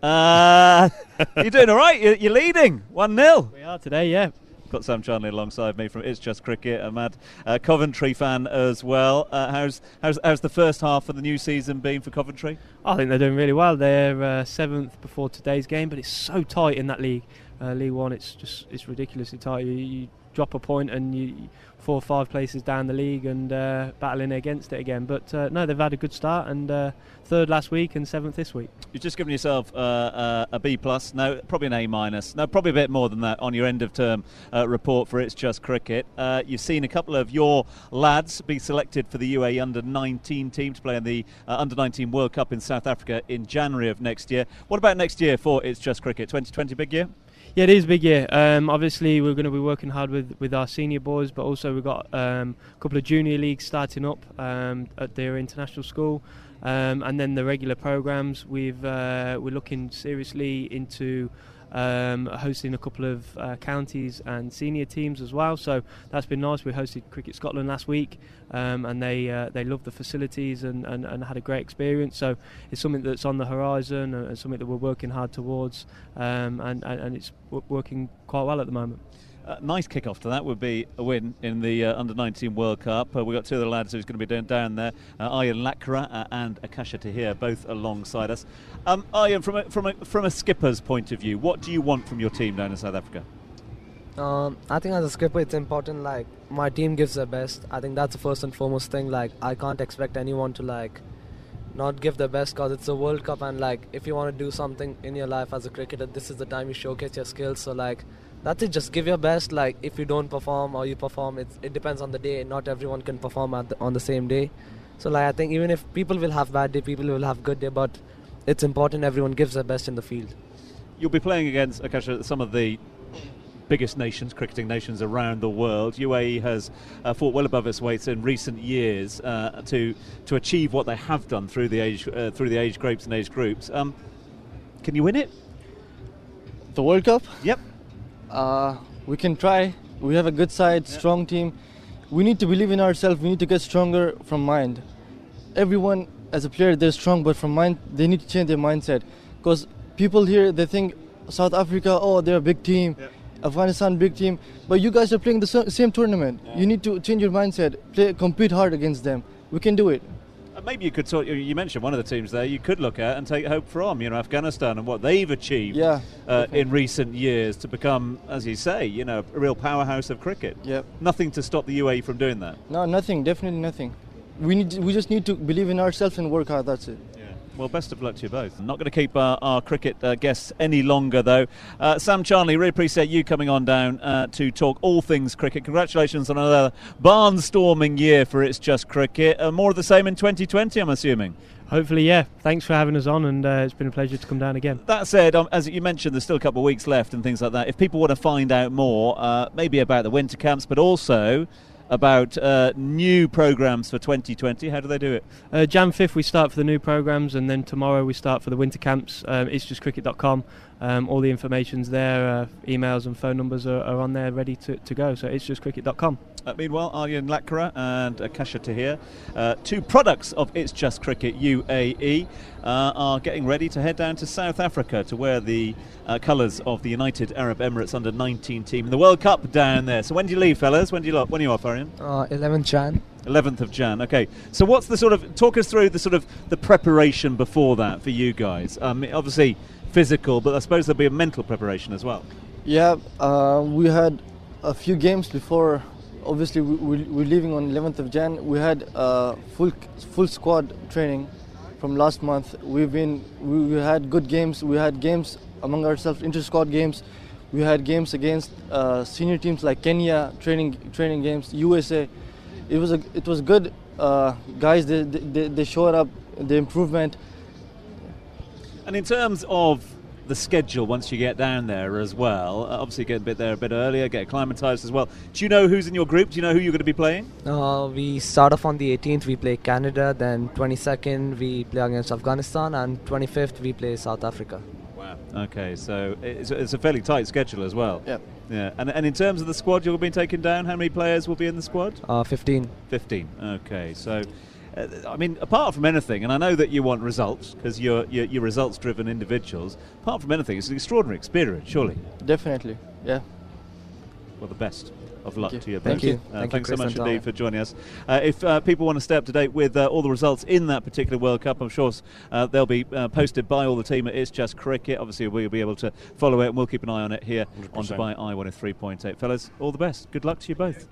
Uh, you're doing all right. You're, you're leading one 0 We are today, yeah. Got Sam Charnley alongside me from It's Just Cricket, a mad uh, Coventry fan as well. Uh, how's, how's how's the first half of the new season been for Coventry? I think they're doing really well. They're uh, seventh before today's game, but it's so tight in that league. Uh, League One, it's just it's ridiculously tight. You, you drop a point and you four or five places down the league and uh, battling against it again. But uh, no, they've had a good start and uh, third last week and seventh this week. You've just given yourself uh, uh, a B plus, no, probably an A minus, no, probably a bit more than that on your end of term uh, report for It's Just Cricket. you've seen a couple of your lads be selected for the UAE under 19 team to play in the under 19 World Cup in South Africa in January of next year. What about next year for It's Just Cricket? 2020 big year? Yeah, it is a big year. Um, obviously, we're going to be working hard with, with our senior boys, but also we've got um, a couple of junior leagues starting up um, at their international school, um, and then the regular programs. We've uh, we're looking seriously into um, hosting a couple of uh, counties and senior teams as well. So that's been nice. We hosted Cricket Scotland last week, um, and they uh, they loved the facilities and, and, and, had a great experience. So it's something that's on the horizon and something that we're working hard towards, um, and, and, and it's working quite well at the moment. Uh, nice kick-off to that would be a win in the uh, under-19 World Cup. Uh, we've got two of the lads who's going to be down, down there, uh, Aryan Lakra uh, and Akasha Tahir, both alongside us. Um, from a, from, a, from a skipper's point of view, what do you want from your team down in South Africa? Um, I think as a skipper, it's important. Like my team gives their best. I think that's the first and foremost thing. Like I can't expect anyone to like not give their best because it's a World Cup, and like if you want to do something in your life as a cricketer, this is the time you showcase your skills. So like that's it. Just give your best. Like if you don't perform or you perform, it it depends on the day. Not everyone can perform the, on the same day. So like I think even if people will have bad day, people will have good day, but it's important everyone gives their best in the field. You'll be playing against Akasha, some of the biggest nations, cricketing nations around the world. UAE has uh, fought well above its weight in recent years uh, to to achieve what they have done through the age uh, through the age groups and age groups. Um, can you win it? The World Cup? Yep. Uh, we can try. We have a good side, strong team. We need to believe in ourselves. We need to get stronger from mind. Everyone, as a player, they're strong, but from mind, they need to change their mindset. Because people here, they think South Africa, oh, they're a big team. Yep. Afghanistan, big team. But you guys are playing the same tournament. Yeah. You need to change your mindset. Play, compete hard against them. We can do it. Maybe you could talk. You mentioned one of the teams there. You could look at and take hope from. You know, Afghanistan and what they've achieved yeah, uh, in recent years to become, as you say, you know, a real powerhouse of cricket. Yep. Nothing to stop the UAE from doing that. No, nothing. Definitely nothing. We need. We just need to believe in ourselves and work hard. That's it. Well, best of luck to you both. I'm not going to keep uh, our cricket uh, guests any longer, though. Uh, Sam Charnley, really appreciate you coming on down uh, to talk all things cricket. Congratulations on another barnstorming year for It's Just Cricket. Uh, more of the same in 2020, I'm assuming. Hopefully, yeah. Thanks for having us on, and uh, it's been a pleasure to come down again. That said, um, as you mentioned, there's still a couple of weeks left and things like that. If people want to find out more, maybe about the winter camps, but also about uh, new programs for 2020. How do they do it? Uh, Jan 5th, we start for the new programs, and then tomorrow we start for the winter camps. Um, it's just cricket.com. Um, all the information's there, uh, emails and phone numbers are, are, on there ready to, to go. So it's just cricket.com. Uh, meanwhile, Aryan Lakra and Akasha Tahir, uh, two products of It's Just Cricket UAE, uh, are getting ready to head down to South Africa to wear the uh, colours of the United Arab Emirates under 19 team in the World Cup down there. So when do you leave, fellas? When do you lo- when are you off, Aryan? 11th Jan. 11th of Jan. Okay. So what's the sort of talk us through the sort of the preparation before that for you guys? Um, obviously physical, but I suppose there'll be a mental preparation as well. Yeah, uh, we had a few games before. Obviously, we, we're leaving on 11th of Jan. We had uh, full full squad training from last month. We've been we, we had good games. We had games among ourselves, inter squad games. We had games against uh, senior teams like Kenya, training training games, USA. It was a it was good. Uh, guys, they, they, they showed up the improvement and in terms of the schedule once you get down there as well, uh, obviously get a bit there a bit earlier, get acclimatized as well. Do you know who's in your group? Do you know who you're going to be playing? Uh, we start off on the 18th, we play Canada, then 22nd, we play against Afghanistan, and 25th, we play South Africa. Wow. Okay, so it's, it's a fairly tight schedule as well. Yep. Yeah. And, and in terms of the squad you'll be taking down, how many players will be in the squad? Uh, 15. 15. Okay, so uh, I mean, apart from anything, and I know that you want results because you're, you're, you're results driven individuals, apart from anything, it's an extraordinary experience, surely. Definitely, yeah. well, the best of luck you. to you. Thank you. Uh, Thank you, so much indeed for joining us. Uh, if uh, people want to stay up to date with uh, all the results in that particular World Cup, I'm sure uh, they'll be uh, posted by all the team at It's Just Cricket. Obviously, we'll be able to follow it and we'll keep an eye on it here on 100%. Dubai Eye 103.8. Fellas, all the best. Good luck to you both.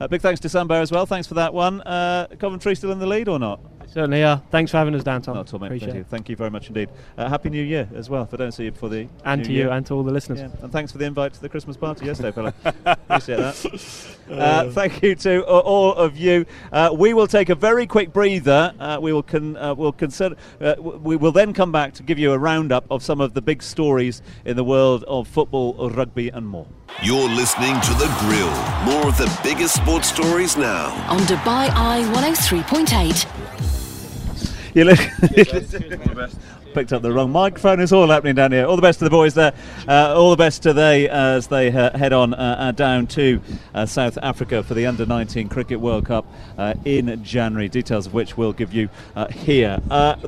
Uh, big thanks to Sambo as well. Thanks for that one. Uh, Coventry still in the lead or not? Certainly, yeah. Thanks for having us down, Tom. Not at all, mate. Appreciate Thank you. it. Thank you very much indeed. Uh, Happy New Year as well. If I don't see you before the And New to Year. you and to all the listeners. Yeah, and thanks for the invite to the Christmas party yesterday, fella. Appreciate that. Uh, thank you to uh, all of you. Uh, we will take a very quick breather. Uh, we will con- uh, we'll consider. Uh, w- we will then come back to give you a roundup of some of the big stories in the world of football, rugby, and more. You're listening to The Grill. More of the biggest sports stories now. On Dubai Eye 103.8. You look. Picked up the wrong microphone. It's all happening down here. All the best to the boys there. Uh, all the best to they as they head on uh, uh, down to uh, South Africa for the Under 19 Cricket World Cup in January. Details of which we'll give you here.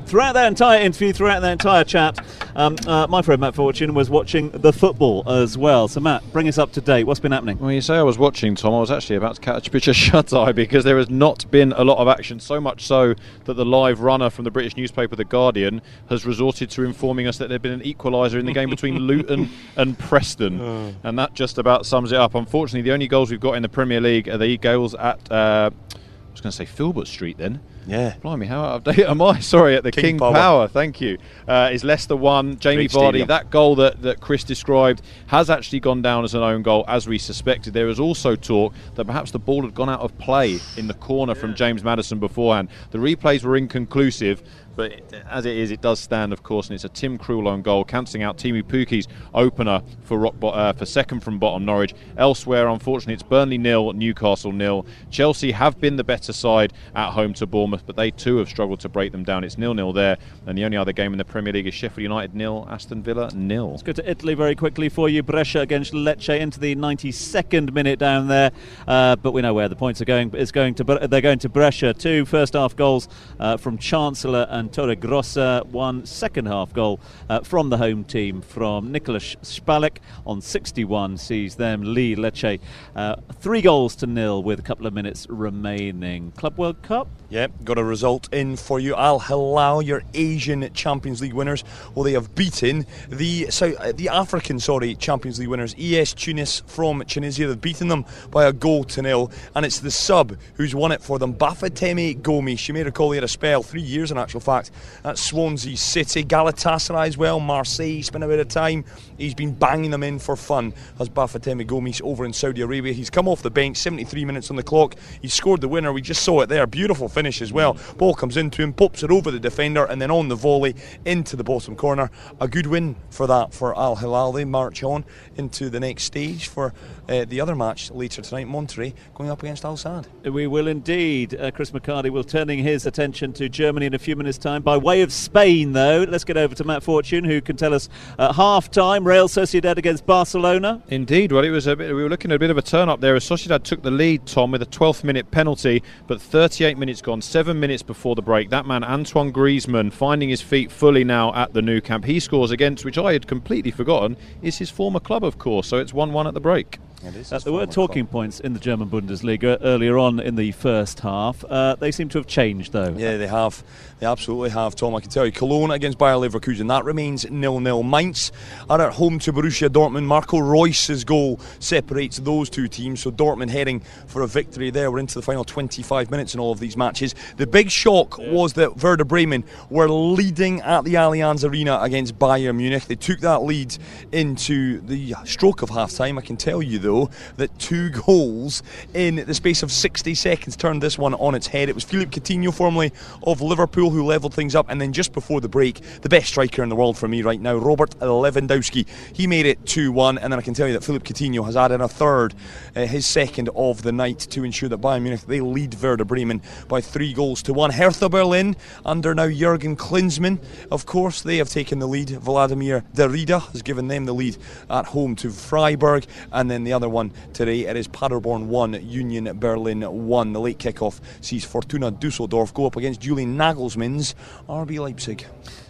Throughout that entire interview, throughout that entire chat, um, my friend Matt Fortune was watching the football as well. So Matt, bring us up to date. What's been happening? When you say I was watching, Tom, I was actually about to catch a picture shut eye because there has not been a lot of action. So much so that the live runner from the British newspaper The Guardian has resorted to informing us that there had been an equaliser in the game between Luton and Preston, and that just about sums it up. Unfortunately, the only goals we've got in the Premier League are the goals at. Uh, I was going to say Filbert Street then. Yeah. Blimey, how out of date am I? Sorry, at the King, King Power. Power. Thank you. Uh, is Leicester one? Jamie Great Vardy. stadium. That goal that, that Chris described has actually gone down as an own goal, as we suspected. There is also talk that perhaps the ball had gone out of play in the corner from James Maddison beforehand. The replays were inconclusive. But as it is, it does stand, of course, and it's a Tim Krul own goal, cancelling out Teemu Pukki's opener for rock bo- uh, for second from bottom Norwich. Elsewhere, unfortunately, it's Burnley nil, Newcastle nil. Chelsea have been the better side at home to Bournemouth, but they too have struggled to break them down. It's nil nil there, and the only other game in the Premier League is Sheffield United nil, Aston Villa nil. Let's go to Italy very quickly for you. Brescia against Lecce into the 92nd minute down there, uh, but we know where the points are going. It's going to they're going to Brescia. Two first half goals uh, from Chancellor and Torregrossa. One second half goal uh, from the home team from Nicolas Spalek on 61 sees them lead Lecce uh, three goals to nil with a couple of minutes remaining. Club World Cup. Yep, got a result in for you. Al Hilal, your Asian Champions League winners. Well, they have beaten the uh, the African, sorry, Champions League winners, ES Tunis from Tunisia. They've beaten them by a goal to nil, and it's the sub who's won it for them. Bafétimbi Gomis. You may recall he had a spell, three years in actual fact, at Swansea City, Galatasaray as well, Marseille. Spent a bit of time. He's been banging them in for fun. As Bafétimbi Gomis over in Saudi Arabia, he's come off the bench, 73 minutes on the clock. He scored the winner. We just saw it there. Beautiful finish as well. Ball comes into him, pops it over the defender, and then on the volley into the bottom corner. A good win for that for Al Hilal. They march on into the next stage for uh, the other match later tonight. Monterrey going up against Al Sadd. We will indeed. Uh, Chris McHardy will turning his attention to Germany in a few minutes' time. By way of Spain, though, let's get over to Matt Fortune, who can tell us at half time Real Sociedad against Barcelona. Indeed, well, it was a bit. We were looking at a bit of a turn up there as Sociedad took the lead, Tom, with a 12th minute penalty, but 38 minutes gone, seven minutes before the break. That man, Antoine Griezmann, finding his feet fully now at the Nou Camp. He scores against, which I had completely forgotten, is his former club, of course. So it's 1-1 at the break. Uh, there were talking points in the German Bundesliga earlier on in the first half. Uh, they seem to have changed, though. Yeah, they have. They absolutely have, Tom. I can tell you. Cologne against Bayer Leverkusen. That remains nil-nil. Mainz are at home to Borussia Dortmund. Marco Reus's goal separates those two teams. So Dortmund heading for a victory there. We're into the final 25 minutes in all of these matches. The big shock was that Werder Bremen were leading at the Allianz Arena against Bayern Munich. They took that lead into the stroke of half-time. I can tell you, though, that two goals in the space of 60 seconds turned this one on its head. It was Philippe Coutinho, formerly of Liverpool, who levelled things up, and then just before the break, the best striker in the world for me right now, Robert Lewandowski. He made it 2-1, and then I can tell you that Philippe Coutinho has added a third, uh, his second of the night, to ensure that Bayern Munich they lead Werder Bremen by three goals to one. Hertha Berlin under now Jurgen Klinsmann, of course, they have taken the lead. Vladimir Darida has given them the lead at home to Freiburg, and then the other one today it is Paderborn 1, Union Berlin 1. The late kickoff sees Fortuna Dusseldorf go up against Julian Nagelsmann's RB Leipzig.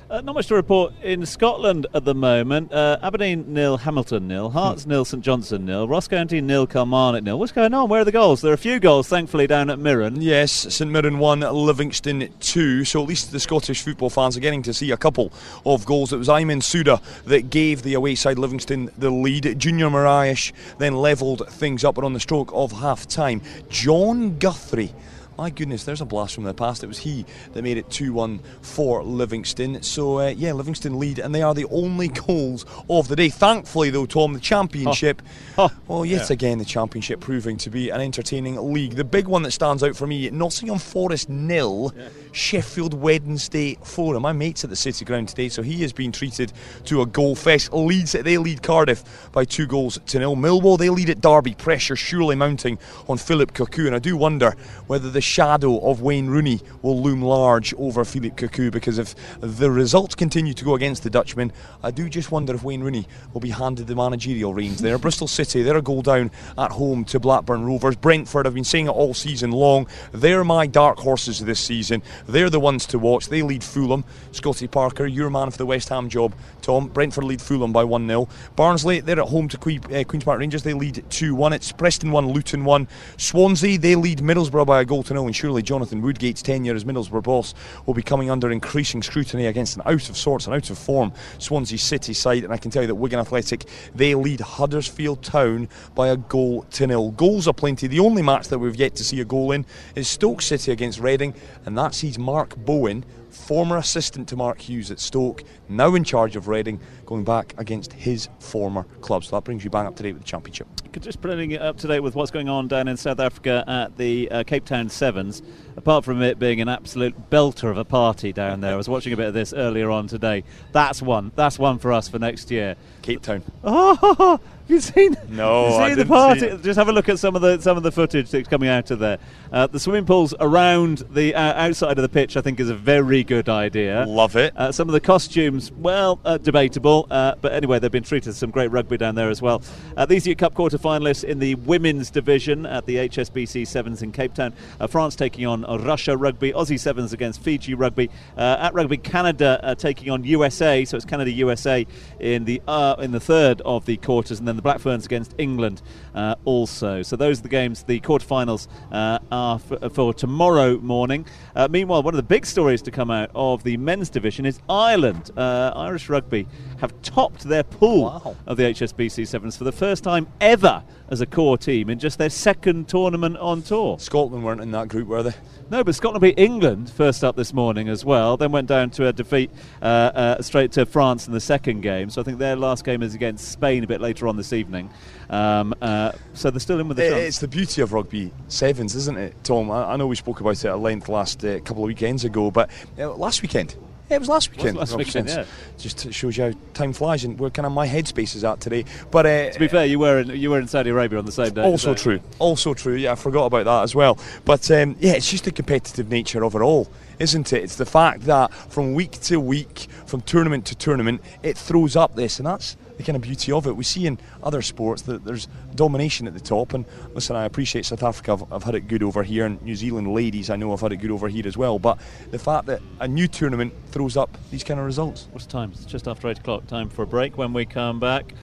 Uh, not much to report in Scotland at the moment. Uh, Aberdeen nil, Hamilton nil, Hearts nil, St Johnstone nil, Ross County nil, Kilmarnock nil. What's going on? Where are the goals? There are a few goals, thankfully, down at Mirren. Yes, St Mirren 1, Livingston 2. So at least the Scottish football fans are getting to see a couple of goals. It was Aymen Souda that gave the away side Livingston the lead. Junior Morias then levelled things up on the stroke of half time. John Guthrie my goodness, there's a blast from the past. It was he that made it 2 1 for Livingston. So, uh, yeah, Livingston lead, and they are the only goals of the day. Thankfully, though, Tom, the Championship, oh. well, yet yeah. again, the Championship proving to be an entertaining league. The big one that stands out for me Nottingham Forest nil, yeah. Sheffield Wednesday 4. my mate's at the City Ground today, so he has been treated to a goal fest. Leeds, they lead Cardiff by two goals to nil. Millwall, they lead at Derby. Pressure surely mounting on Philip Cocu, and I do wonder whether the shadow of Wayne Rooney will loom large over Philip Cocu because if the results continue to go against the Dutchman, I do just wonder if Wayne Rooney will be handed the managerial reins there. Bristol City, they're a goal down at home to Blackburn Rovers. Brentford, I've been saying it all season long, they're my dark horses this season. They're the ones to watch. They lead Fulham. Scotty Parker, your man for the West Ham job. Tom, Brentford lead Fulham by 1 0. Barnsley, they're at home to que- uh, Queen's Park Rangers. They lead 2 1. It's Preston 1, Luton 1. Swansea, they lead Middlesbrough by a goal to nil and surely Jonathan Woodgate's tenure as Middlesbrough boss will be coming under increasing scrutiny against an out of sorts and out of form Swansea City side. And I can tell you that Wigan Athletic they lead Huddersfield Town by a goal to nil. Goals are plenty. The only match that we've yet to see a goal in is Stoke City against Reading, and that sees Mark Bowen former assistant to Mark Hughes at Stoke, now in charge of Reading, going back against his former club. So that brings you bang up to date with the Championship. Just bringing it up to date with what's going on down in South Africa at the uh, Cape Town Sevens. Apart from it being an absolute belter of a party down there, I was watching a bit of this earlier on today. That's one. That's one for us for next year. Cape Town. Oh, you seen? No, you seen I the party. See Just have a look at some of the some of the footage that's coming out of there. Uh, the swimming pools around the uh, outside of the pitch, I think, is a very good idea. Love it. Uh, some of the costumes, well, uh, debatable, uh, but anyway, they've been treated to some great rugby down there as well. Uh, these are your Cup quarter finalists in the women's division at the HSBC Sevens in Cape Town. France taking on Russia Rugby, Aussie Sevens against Fiji Rugby. at Rugby Canada taking on USA, so it's Canada USA in the in the third of the quarters, and then the Black Ferns against England uh, also. So those are the games, the quarterfinals uh, are for, for, tomorrow morning. Uh, meanwhile, one of the big stories to come out of the men's division is Ireland. Uh, Irish Rugby have topped their pool wow. of the HSBC Sevens for the first time ever as a core team in just their second tournament on tour. Scotland weren't in that group, were they? No, but Scotland beat England first up this morning as well. Then went down to a defeat uh, uh, straight to France in the second game. So I think their last game is against Spain a bit later on this evening. Um, uh, so they're still in with the chance. It's the beauty of rugby sevens, isn't it, Tom? I, I know we spoke about it at length last uh, couple of weekends ago, but uh, last weekend yeah, it was last weekend. Was last weekend, yeah. Just shows you how time flies and where kind of my headspace is at today. But uh, to be fair, you were in, you were in Saudi Arabia on the same day. Also true. Also true. Yeah, I forgot about that as well. But um, yeah, it's just the competitive nature of it all, isn't it? It's the fact that from week to week, from tournament to tournament, it throws up this, and that's the kind of beauty of it. We see in other sports that there's domination at the top. And listen, I appreciate South Africa. I've, I've, had it good over here, and New Zealand ladies, I know I've had it good over here as well. But the fact that a new tournament throws up these kind of results. What's the time? It's just after eight o'clock. Time for a break. When we come back.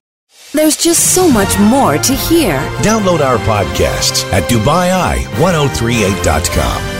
There's just so much more to hear. Download our podcasts at DubaiEye1038.com.